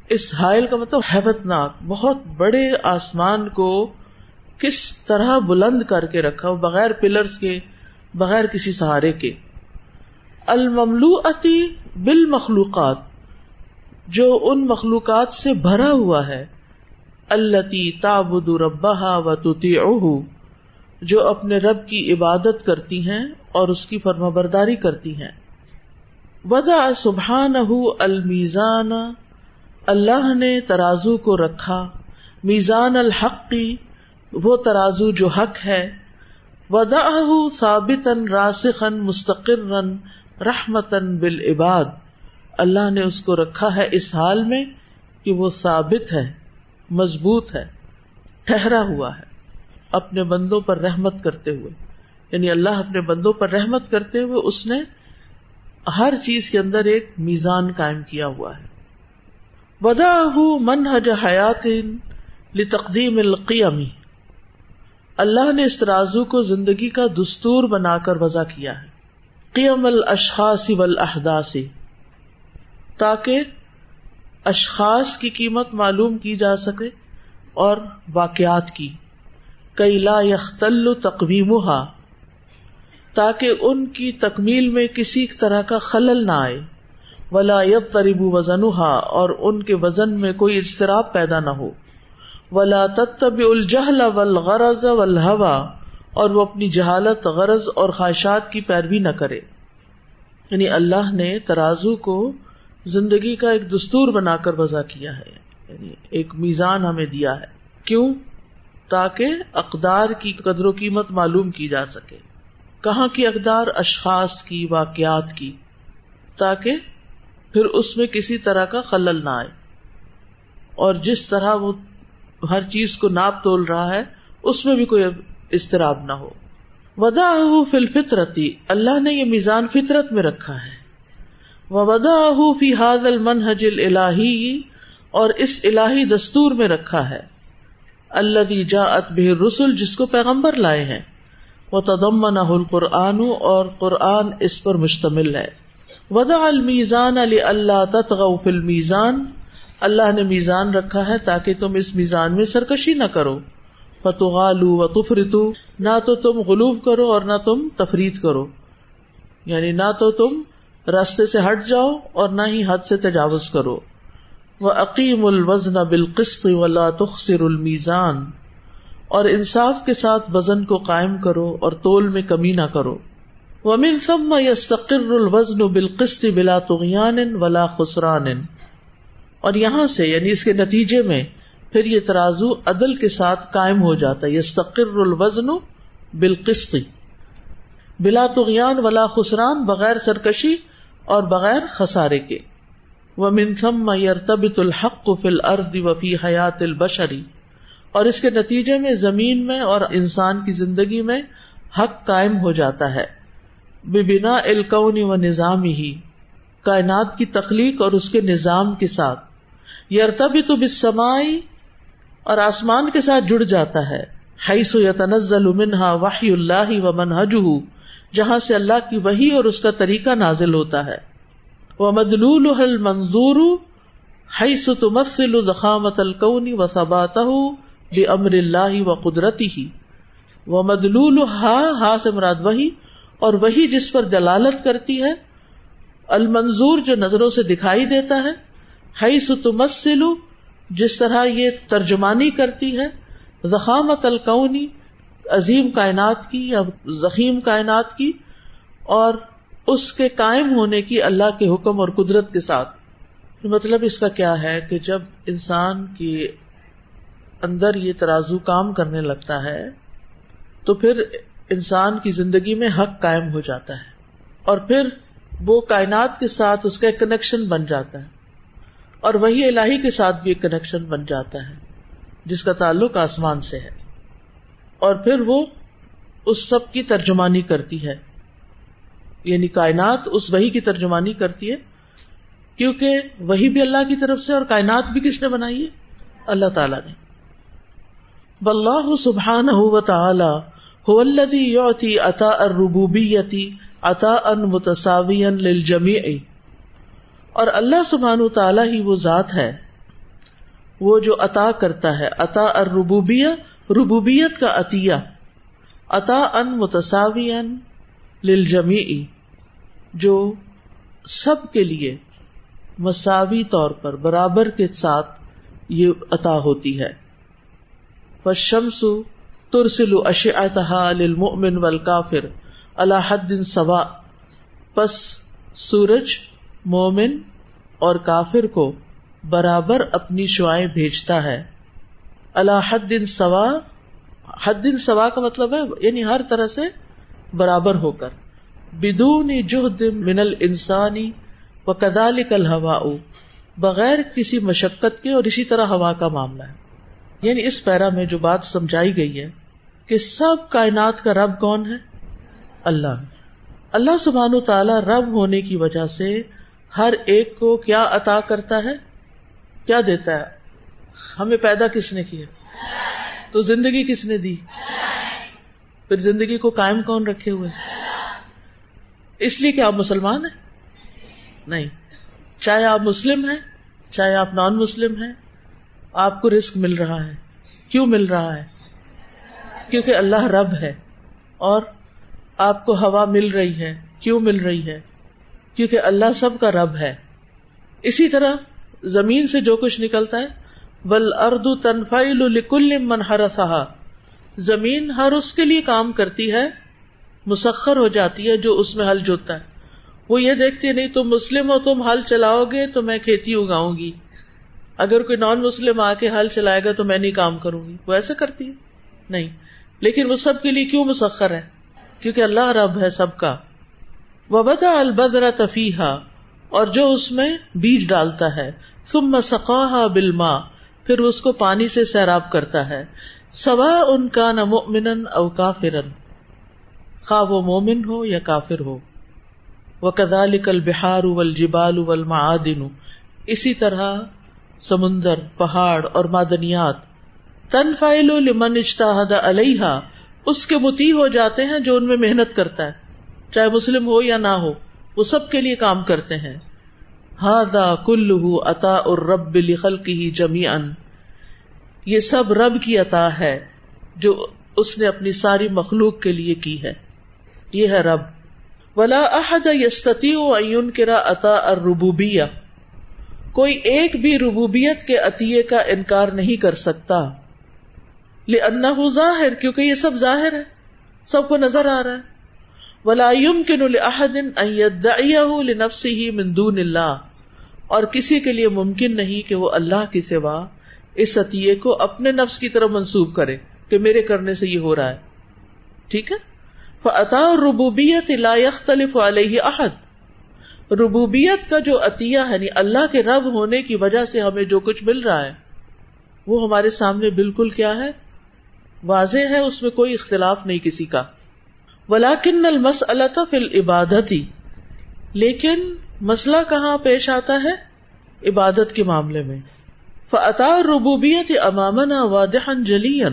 اس حائل کا مطلب حیبت ناک، بہت بڑے آسمان کو کس طرح بلند کر کے رکھا بغیر پلرس کے، بغیر کسی سہارے کے۔ المملو اتی بال مخلوقات جو ان مخلوقات سے بھرا ہوا ہے۔ اللہ تابد ربا و توتی جو اپنے رب کی عبادت کرتی ہیں اور اس کی فرما برداری کرتی ہیں۔ ودا سبحان المیزان اللہ نے ترازو کو رکھا۔ میزان الحق کی وہ ترازو جو حق ہے۔ ودا ثابت راسخن مستقر رحمتن بال عباد اللہ نے اس کو رکھا ہے اس حال میں کہ وہ ثابت ہے، مضبوط ہے، ٹھہرا ہوا ہے، اپنے بندوں پر رحمت کرتے ہوئے۔ یعنی اللہ اپنے بندوں پر رحمت کرتے ہوئے اس نے ہر چیز کے اندر ایک میزان قائم کیا ہوا ہے۔ ودا من حج حیات تقدیم القیمی اللہ نے اس ترازو کو زندگی کا دستور بنا کر وضع کیا ہے۔ قیم الاشخاص والاحداث تاکہ اشخاص کی قیمت معلوم کی جا سکے اور واقعات کی۔ کئی لا یختل تقویم تاکہ ان کی تکمیل میں کسی طرح کا خلل نہ آئے۔ ولا یب تریبو وزن اور ان کے وزن میں کوئی اضطراب پیدا نہ ہو۔ ولا تب الجہل ول غرض ولحوا اور وہ اپنی جہالت، غرض اور خواہشات کی پیروی نہ کرے۔ یعنی اللہ نے ترازو کو زندگی کا ایک دستور بنا کر وضع کیا ہے۔ یعنی ایک میزان ہمیں دیا ہے۔ کیوں؟ تاکہ اقدار کی قدر و قیمت معلوم کی جا سکے۔ کہاں کی اقدار اشخاص کی واقعات کی تاکہ پھر اس میں کسی طرح کا خلل نہ آئے اور جس طرح وہ ہر چیز کو ناپ تول رہا ہے، اس میں بھی کوئی استراب نہ ہو۔ ودا فل فطرتی اللہ نے یہ میزان فطرت میں رکھا ہے۔ ودا فی حاض المنحج الہی اور اس الہی دستور میں رکھا ہے۔ اللہ جا اتب رسول جس کو پیغمبر لائے ہیں۔ وہ تدمن القرآن اور قرآن اس پر مشتمل ہے۔ ودا المیزان علی اللہ تتغ فل اللہ نے میزان رکھا ہے تاکہ تم اس میزان میں سرکشی نہ کرو۔ فتغالو و تفرتو نہ تو تم غلوف کرو اور نہ تم تفرید کرو۔ یعنی نہ تو تم راستے سے ہٹ جاؤ اور نہ ہی حد سے تجاوز کرو۔ وہ عقیم الوزن بالقسط ولا تخسر المیزان اور انصاف کے ساتھ وزن کو قائم کرو اور تول میں کمی نہ کرو۔ ومن ثم يستقر الوزن بالقسط بلا طغيان ولا خسران۔ اور یہاں سے یعنی اس کے نتیجے میں، پھر یہ ترازو عدل کے ساتھ قائم ہو جاتا ہے۔ یستقر الوزن بالقسط۔ بلا تغیان ولا خسران، بغیر سرکشی اور بغیر خسارے کے۔ وہ منثم یرتبت الحق فی الارض وفی حیات البشری اور اس کے نتیجے میں زمین میں اور انسان کی زندگی میں حق قائم ہو جاتا ہے۔ بنا الکون و نظام ہی، کائنات کی تخلیق اور اس کے نظام کے ساتھ۔ یرتبت بسمائی اور آسمان کے ساتھ جڑ جاتا ہے۔ حیث یتنزل منہا وحی اللہ و منہجہ، جہاں سے اللہ کی وحی اور اس کا طریقہ نازل ہوتا ہے۔ وہ مدلول حل منظور حیث تمثل ضخامت الکون و ثباتہ بامر اللہ و قدرتی ہی وہ مدلول ہا ہا سے مراد وہی، اور وہی جس پر دلالت کرتی ہے، المنظور جو نظروں سے دکھائی دیتا ہے، حیث تمثل، جس طرح یہ ترجمانی کرتی ہے زخامت القونی عظیم کائنات کی یا ضخیم کائنات کی، اور اس کے قائم ہونے کی اللہ کے حکم اور قدرت کے ساتھ۔ مطلب اس کا کیا ہے کہ جب انسان کی اندر یہ ترازو کام کرنے لگتا ہے تو پھر انسان کی زندگی میں حق قائم ہو جاتا ہے اور پھر وہ کائنات کے ساتھ اس کا ایک کنیکشن بن جاتا ہے اور وہی الہی کے ساتھ بھی ایک کنیکشن بن جاتا ہے جس کا تعلق آسمان سے ہے اور پھر وہ اس سب کی ترجمانی کرتی ہے یعنی کائنات اس وہی کی ترجمانی کرتی ہے کیونکہ وہی بھی اللہ کی طرف سے اور کائنات بھی کس نے بنائی ہے؟ اللہ تعالی نے۔ بلّہ سبحان ہو تعالی ہو اللہ عطا اربوبیتی عطا ان متصاوی للجمی اور اللہ سبحان تعالیٰ ہی وہ ذات ہے، وہ جو عطا کرتا ہے عطا ربوبیا ربوبیت کا عطیہ عطا ان متصاوی للجمی جو سب کے لیے مساوی طور پر، برابر کے ساتھ یہ عطا ہوتی ہے۔ فشمس ترسل اشعتها للمؤمن والکافر اللہ حد سوا۔ پس سورج مومن اور کافر کو برابر اپنی شعائیں بھیجتا ہے۔ اللہ حد دن سوا۔ حد دن سوا کا مطلب ہے یعنی ہر طرح سے برابر ہو کر۔ بدون جہد من انسانی و کدال کل ہوا بغیر کسی مشقت کے اور اسی طرح ہوا کا معاملہ ہے۔ یعنی اس پیرا میں جو بات سمجھائی گئی ہے کہ سب کائنات کا رب کون ہے؟ اللہ۔ اللہ سبحان تعالی رب ہونے کی وجہ سے ہر ایک کو کیا عطا کرتا ہے؟ کیا دیتا ہے؟ ہمیں پیدا کس نے کیا؟ تو زندگی کس نے دی؟ پھر زندگی کو قائم کون رکھے ہوئے؟ اس لیے کہ آپ مسلمان ہیں؟ نہیں۔ چاہے آپ مسلم ہیں، چاہے آپ نان مسلم ہیں آپ کو رسک مل رہا ہے۔ کیوں مل رہا ہے؟ کیونکہ اللہ رب ہے اور آپ کو ہوا مل رہی ہے۔ کیوں مل رہی ہے؟ کیونکہ اللہ سب کا رب ہے۔ اسی طرح زمین سے جو کچھ نکلتا ہے بل اردو تنفائل لکل من ہرسا زمین ہر اس کے لیے کام کرتی ہے، مسخر ہو جاتی ہے جو اس میں ہل جوتا ہے۔ وہ یہ دیکھتی نہیں تم مسلم ہو، تم ہل چلاؤ گے تو میں کھیتی اگاؤں گی۔ اگر کوئی نان مسلم آ کے ہل چلائے گا تو میں نہیں کام کروں گی وہ ایسا کرتی ہے؟ نہیں لیکن وہ سب کے لیے کیوں مسخر ہے؟ کیونکہ اللہ رب ہے سب کا۔ وبتا البدرا تفیحا اور جو اس میں بیج ڈالتا ہے۔ ثم سقاها بالماء، پھر اس کو پانی سے سیراب کرتا ہے۔ سوا ان کا نہ مومن او کافرن خواہ وہ مومن ہو یا کافر ہو۔ وہ کدالک البہار ول جبال ول اسی طرح سمندر، پہاڑ اور معدنیات۔ تن فائل لمن اجتہد علیہ اس کے متی ہو جاتے ہیں جو ان میں محنت کرتا ہے۔ چاہے مسلم ہو یا نہ ہو، وہ سب کے لیے کام کرتے ہیں۔ ہاضا کل اتا اور رب لخل کی جمی ان یہ سب رب کی عطا ہے، جو اس نے اپنی ساری مخلوق کے لیے کی ہے۔ یہ ہے رب۔ ولا احد یستتی عیون کرا عطا الربوبیہ کوئی ایک بھی ربوبیت کے عطیے کا انکار نہیں کر سکتا۔ لأنہ ظاہر، کیونکہ یہ سب ظاہر ہے، سب کو نظر آ رہا ہے۔ ولا يمكن اور کسی کے لیے ممکن نہیں کہ وہ اللہ کی سوا اس عطیے کو اپنے نفس کی طرف منسوب کرے کہ میرے کرنے سے یہ ہو رہا ہے۔ ٹھیک ہے؟ فعطا ربوبیت لا يختلف علیہ احد ربوبیت کا جو عطیہ ہے یعنی اللہ کے رب ہونے کی وجہ سے ہمیں جو کچھ مل رہا ہے، وہ ہمارے سامنے بالکل کیا ہے؟ واضح ہے، اس میں کوئی اختلاف نہیں کسی کا۔ ولاکن المس اللہ فل عبادت لیکن مسئلہ کہاں پیش آتا ہے؟ عبادت کے معاملے میں۔ فعطا ربوبیت امامنا وادح جلی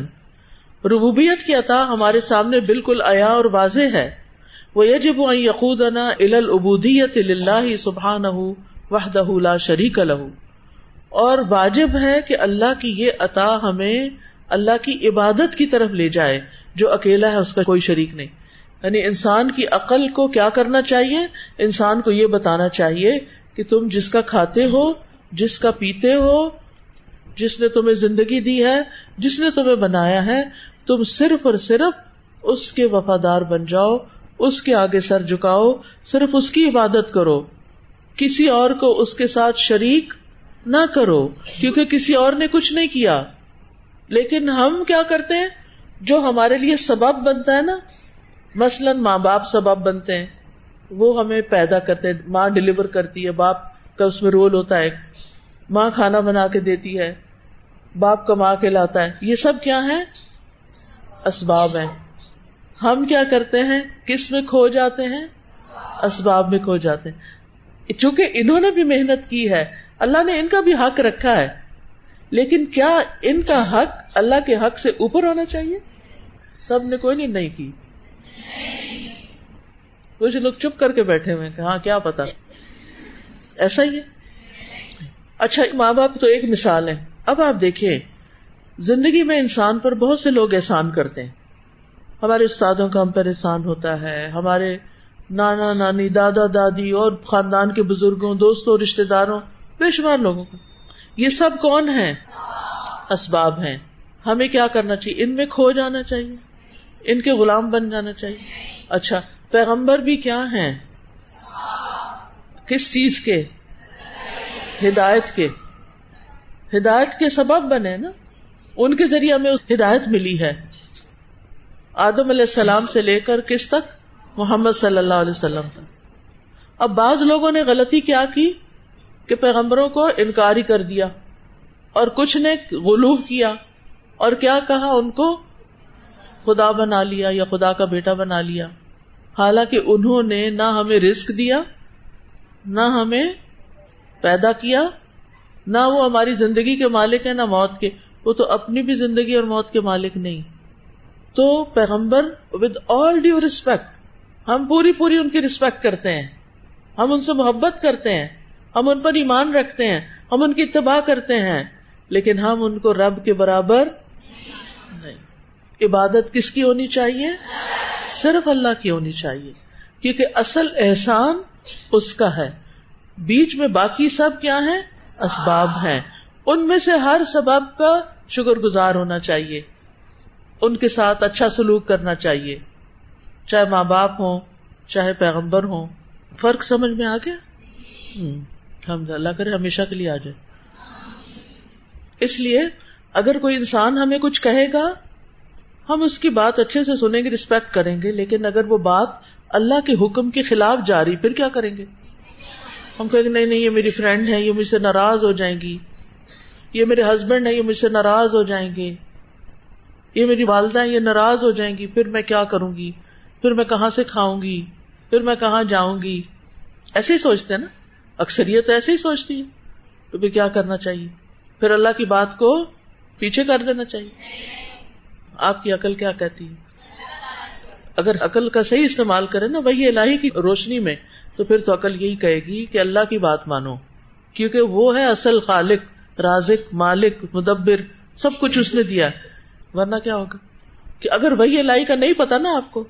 ربوبیت کی عطا ہمارے سامنے بالکل عیا اور واضح ہے۔ وہ یجب یقودنا ال العبودیت اللہ سبحان وحدہ لا شریک لہو اور واجب ہے کہ اللہ کی یہ عطا ہمیں اللہ کی عبادت کی طرف لے جائے، جو اکیلا ہے اس کا کوئی شریک نہیں۔ یعنی انسان کی عقل کو کیا کرنا چاہیے؟ انسان کو یہ بتانا چاہیے کہ تم جس کا کھاتے ہو، جس کا پیتے ہو، جس نے تمہیں زندگی دی ہے، جس نے تمہیں بنایا ہے، تم صرف اور صرف اس کے وفادار بن جاؤ اس کے آگے سر جھکاؤ، صرف اس کی عبادت کرو۔ کسی اور کو اس کے ساتھ شریک نہ کرو، کیونکہ کسی اور نے کچھ نہیں کیا۔ لیکن ہم کیا کرتے ہیں؟ جو ہمارے لیے سبب بنتا ہے نا۔ مثلاً ماں باپ سبب بنتے ہیں۔ وہ ہمیں پیدا کرتے ہیں۔ ماں ڈلیور کرتی ہے، باپ کا اس میں رول ہوتا ہے۔ ماں کھانا بنا کے دیتی ہے، باپ کما کے لاتا ہے۔ یہ سب کیا ہے اسباب ہیں۔ ہم کیا کرتے ہیں؟ کس میں کھو جاتے ہیں؟ اسباب میں کھو جاتے ہیں۔ چونکہ انہوں نے بھی محنت کی ہے، اللہ نے ان کا بھی حق رکھا ہے۔ لیکن کیا ان کا حق اللہ کے حق سے اوپر ہونا چاہیے؟ سب نے کوئی نہیں کی۔ کچھ لوگ چپ کر کے بیٹھے ہوئے کہ ہاں کیا پتا۔ ایسا ہی ہے۔ اچھا ماں باپ تو ایک مثال ہے اب آپ دیکھیں زندگی میں انسان پر بہت سے لوگ احسان کرتے ہیں۔ ہمارے استادوں کا ہم پر احسان ہوتا ہے، ہمارے نانا، نانی، دادا، دادی اور خاندان کے بزرگوں، دوستوں رشتے داروں، بے شمار لوگوں کو۔ یہ سب کون ہے اسباب ہیں۔ ہمیں کیا کرنا چاہیے؟ ان میں کھو جانا چاہیے۔ ان کے غلام بن جانا چاہیے۔ اچھا پیغمبر بھی کیا ہیں؟ کس چیز کے؟ ہدایت کے۔ ہدایت کے سبب بنے نا۔ ان کے ذریعے ہمیں ہدایت ملی ہے۔ آدم علیہ السلام سے لے کر کس تک؟ محمد صلی اللہ علیہ وسلم تک۔ اب بعض لوگوں نے غلطی کیا کی کہ پیغمبروں کو انکار ہی کر دیا اور کچھ نے غلوف کیا اور کیا کہا ان کو؟ خدا بنا لیا یا خدا کا بیٹا بنا لیا۔ حالانکہ انہوں نے نہ ہمیں رسک دیا، نہ ہمیں پیدا کیا، نہ وہ ہماری زندگی کے مالک ہیں، نہ موت کے۔ وہ تو اپنی بھی زندگی اور موت کے مالک نہیں۔ تو پیغمبر ود آل ڈیو ریسپیکٹ ہم پوری پوری ان کی ریسپیکٹ کرتے ہیں، ہم ان سے محبت کرتے ہیں، ہم ان پر ایمان رکھتے ہیں، ہم ان کی اتباع کرتے ہیں، لیکن ہم ان کو رب کے برابر نہیں۔ عبادت کس کی ہونی چاہیے؟ صرف اللہ کی ہونی چاہیے، کیونکہ اصل احسان اس کا ہے۔ بیچ میں باقی سب کیا ہے اسباب ہیں۔ ان میں سے ہر سبب کا شکر گزار ہونا چاہیے۔ ان کے ساتھ اچھا سلوک کرنا چاہیے۔ چاہے ماں باپ ہوں، چاہے پیغمبر ہوں۔ فرق سمجھ میں آ گیا؟ ہم اللہ کرے ہمیشہ کے لیے آ جائے۔ اس لیے اگر کوئی انسان ہمیں کچھ کہے گا، ہم اس کی بات اچھے سے سنیں گے ریسپیکٹ کریں گے، لیکن اگر وہ بات اللہ کے حکم کے خلاف جاری، پھر کیا کریں گے؟ ہم کہیں گے، نہیں نہیں، یہ میری فرینڈ ہے، یہ مجھ سے ناراض ہو جائیں گی۔ یہ میرے ہسبینڈ ہے، یہ مجھ سے ناراض ہو جائیں گے۔ یہ میری والدہ یہ ناراض ہو جائیں گی، پھر میں کیا کروں گی؟ پھر میں کہاں سے کھاؤں گی؟ پھر میں کہاں جاؤں گی؟ ایسے ہی سوچتے ہیں نا؟ اکثریت ایسے ہی سوچتی ہے تو پھر کیا کرنا چاہیے؟ پھر اللہ کی بات کو پیچھے کر دینا چاہیے۔ آپ کی عقل کیا کہتی ہے؟ اگر عقل کا صحیح استعمال کرے نا وہی الہی کی روشنی میں، تو پھر تو عقل یہی کہے گی کہ اللہ کی بات مانو۔ کیونکہ وہ ہے اصل خالق، رازق، مالک، مدبر، سب کچھ اس نے دیا ہے۔ ورنہ کیا ہوگا؟ کہ اگر وہی الہی کا نہیں پتا نا آپ کو،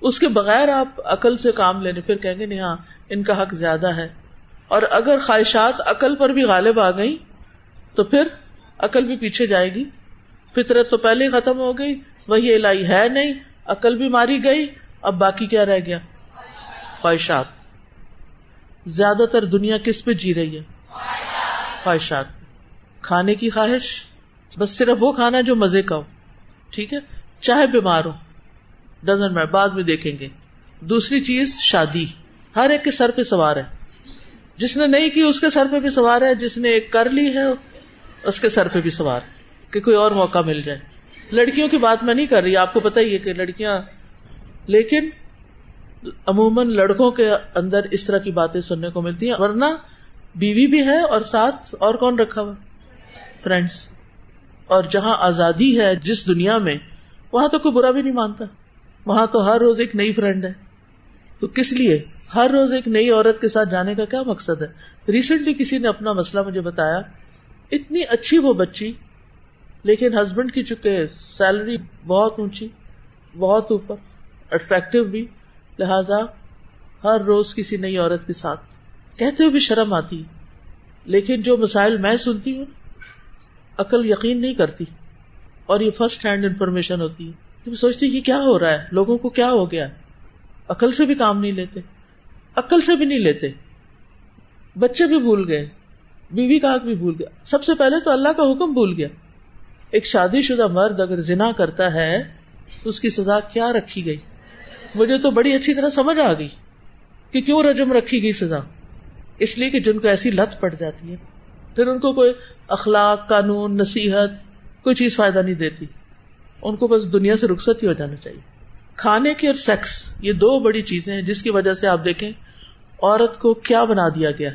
اس کے بغیر آپ عقل سے کام لینے، پھر کہیں گے نہیں ہاں ان کا حق زیادہ ہے۔ اور اگر خواہشات عقل پر بھی غالب آ گئی تو پھر عقل بھی پیچھے جائے گی۔ فطرت تو پہلے ہی ختم ہو گئی، وہی الہی ہے نہیں، عقل بھی ماری گئی، اب باقی کیا رہ گیا؟ خواہشات۔ زیادہ تر دنیا کس پہ جی رہی ہے؟ خواہشات۔ کھانے کی خواہش؟ بس صرف وہ کھانا جو مزے کا ہو۔ ٹھیک ہے؟ چاہے بیمار ہو۔ ڈزن میں بعد میں دیکھیں گے۔ دوسری چیز، شادی۔ ہر ایک کے سر پہ سوار ہے۔ جس نے نہیں کی، اس کے سر پہ بھی سوار ہے۔ جس نے ایک کر لی ہے، اس کے سر پہ بھی سوار کہ کوئی اور موقع مل جائے۔ لڑکیوں کی بات میں نہیں کر رہی۔ آپ کو پتا ہی ہے کہ لڑکیاں لیکن عموماً لڑکوں کے اندر اس طرح کی باتیں سننے کو ملتی ہیں۔ ورنہ بیوی بھی ہے اور ساتھ اور کون رکھا ہوا فرینڈس اور جہاں آزادی ہے جس دنیا میں، وہاں تو کوئی برا بھی نہیں مانتا۔ وہاں تو ہر روز ایک نئی فرینڈ ہے۔ تو کس لیے؟ ہر روز ایک نئی عورت کے ساتھ جانے کا کیا مقصد ہے؟ ریسنٹلی کسی نے اپنا مسئلہ مجھے بتایا۔ اتنی اچھی وہ بچی، لیکن ہسبینڈ کی چکے سیلری بہت اونچی، بہت اوپر اٹریکٹو بھی، لہذا ہر روز کسی نئی عورت کے ساتھ۔ کہتے ہوئے بھی شرم آتی، لیکن جو مسائل میں سنتی ہوں عقل یقین نہیں کرتی اور یہ فرسٹ ہینڈ انفارمیشن ہوتی ہے سوچتی کہ کیا ہو رہا ہے؟ لوگوں کو کیا ہو گیا عقل سے بھی کام نہیں لیتے، عقل سے بھی نہیں لیتے۔ بچے بھی بھول گئے، بیوی کا حق بھی بھول گیا۔ سب سے پہلے تو اللہ کا حکم بھول گیا۔ ایک شادی شدہ مرد اگر زنا کرتا ہے تو اس کی سزا کیا رکھی گئی؟ مجھے تو بڑی اچھی طرح سمجھ آ گئی کہ کیوں رجم رکھی گئی سزا؟ اس لیے کہ جن کو ایسی لت پڑ جاتی ہے۔ پھر ان کو کوئی اخلاق، قانون، نصیحت کوئی چیز فائدہ نہیں دیتی۔ ان کو بس دنیا سے رخصت ہی ہو جانا چاہیے۔ کھانے کی اور سیکس یہ دو بڑی چیزیں ہیں جس کی وجہ سے آپ دیکھیں عورت کو کیا بنا دیا گیا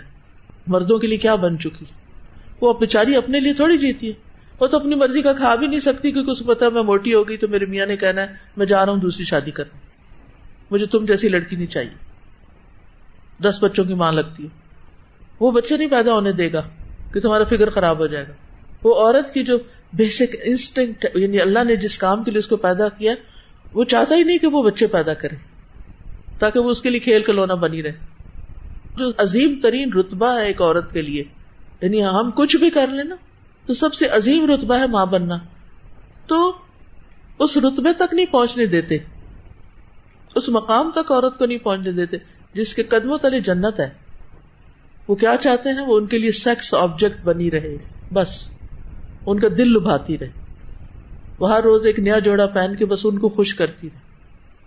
مردوں کے لیے کیا بن چکی؟ وہ بےچاری اپنے لیے تھوڑی جیتی ہے۔ وہ تو اپنی مرضی کا کھا بھی نہیں سکتی کیونکہ اس کو پتا میں موٹی ہوگی تو میرے میاں نے کہنا ہے میں جا رہا ہوں دوسری شادی کرنے۔ مجھے تم جیسی لڑکی نہیں چاہیے۔ دس بچوں کی ماں لگتی ہے۔ وہ بچے نہیں پیدا ہونے دے گا۔ کہ تمہارا فکر خراب ہو جائے گا۔ وہ عورت کی جو بیسک انسٹنگ یعنی اللہ نے جس کام کے لیے اس کو پیدا کیا، وہ چاہتا ہی نہیں کہ وہ بچے پیدا کرے تاکہ وہ اس کے لیے کھیل کھلونا بنی رہے۔ جو عظیم ترین رتبہ ہے ایک عورت کے لیے یعنی ہم کچھ بھی کر لینا تو سب سے عظیم رتبہ ہے ماں بننا۔ تو اس رتبے تک نہیں پہنچنے دیتے۔ اس مقام تک عورت کو نہیں پہنچنے دیتے، جس کے قدموں تلے جنت ہے۔ وہ کیا چاہتے ہیں؟ وہ ان کے لیے سیکس آبجیکٹ بنی رہے، بس، ان کا دل لبھاتی رہے۔ وہ ہر روز ایک نیا جوڑا پہن کے بس ان کو خوش کرتی رہے۔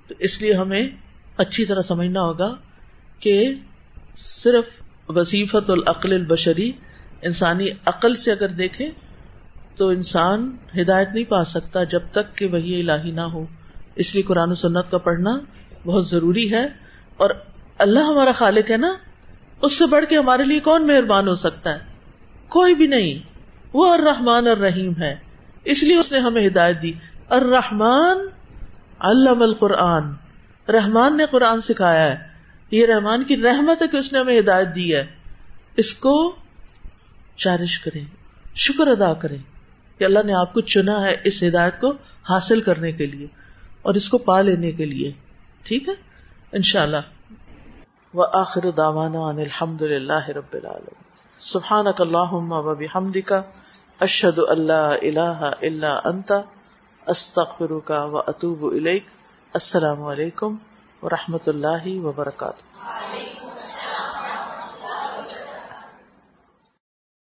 تو اس لیے ہمیں اچھی طرح سمجھنا ہوگا کہ صرف وصیفت العقل البشری، انسانی عقل سے اگر دیکھے تو انسان ہدایت نہیں پا سکتا جب تک کہ وہی الہی نہ ہو۔ اس لیے قرآن و سنت کا پڑھنا بہت ضروری ہے۔ اور اللہ ہمارا خالق ہے نا؟ اس سے بڑھ کے ہمارے لیے کون مہربان ہو سکتا ہے؟ کوئی بھی نہیں۔ وہ الرحمن الرحیم ہے۔ اس لیے اس نے ہمیں ہدایت دی۔ الرحمن علم القرآن۔ رحمان نے قرآن سکھایا ہے۔ یہ رحمان کی رحمت ہے کہ اس نے ہمیں ہدایت دی ہے۔ اس کو چارش کریں، شکر ادا کریں کہ اللہ نے آپ کو چنا ہے اس ہدایت کو حاصل کرنے کے لیے اور اس کو پا لینے کے لیے۔ ٹھیک ہے؟ ان وآخر دعوانا و ان الحمد للہ رب العالم سبحانک اللہم و بحمدک، اشہد ان لا الہ الا انت، استغفرک و اتوب الیک. السلام علیکم و رحمۃ اللہ وبرکاتہ.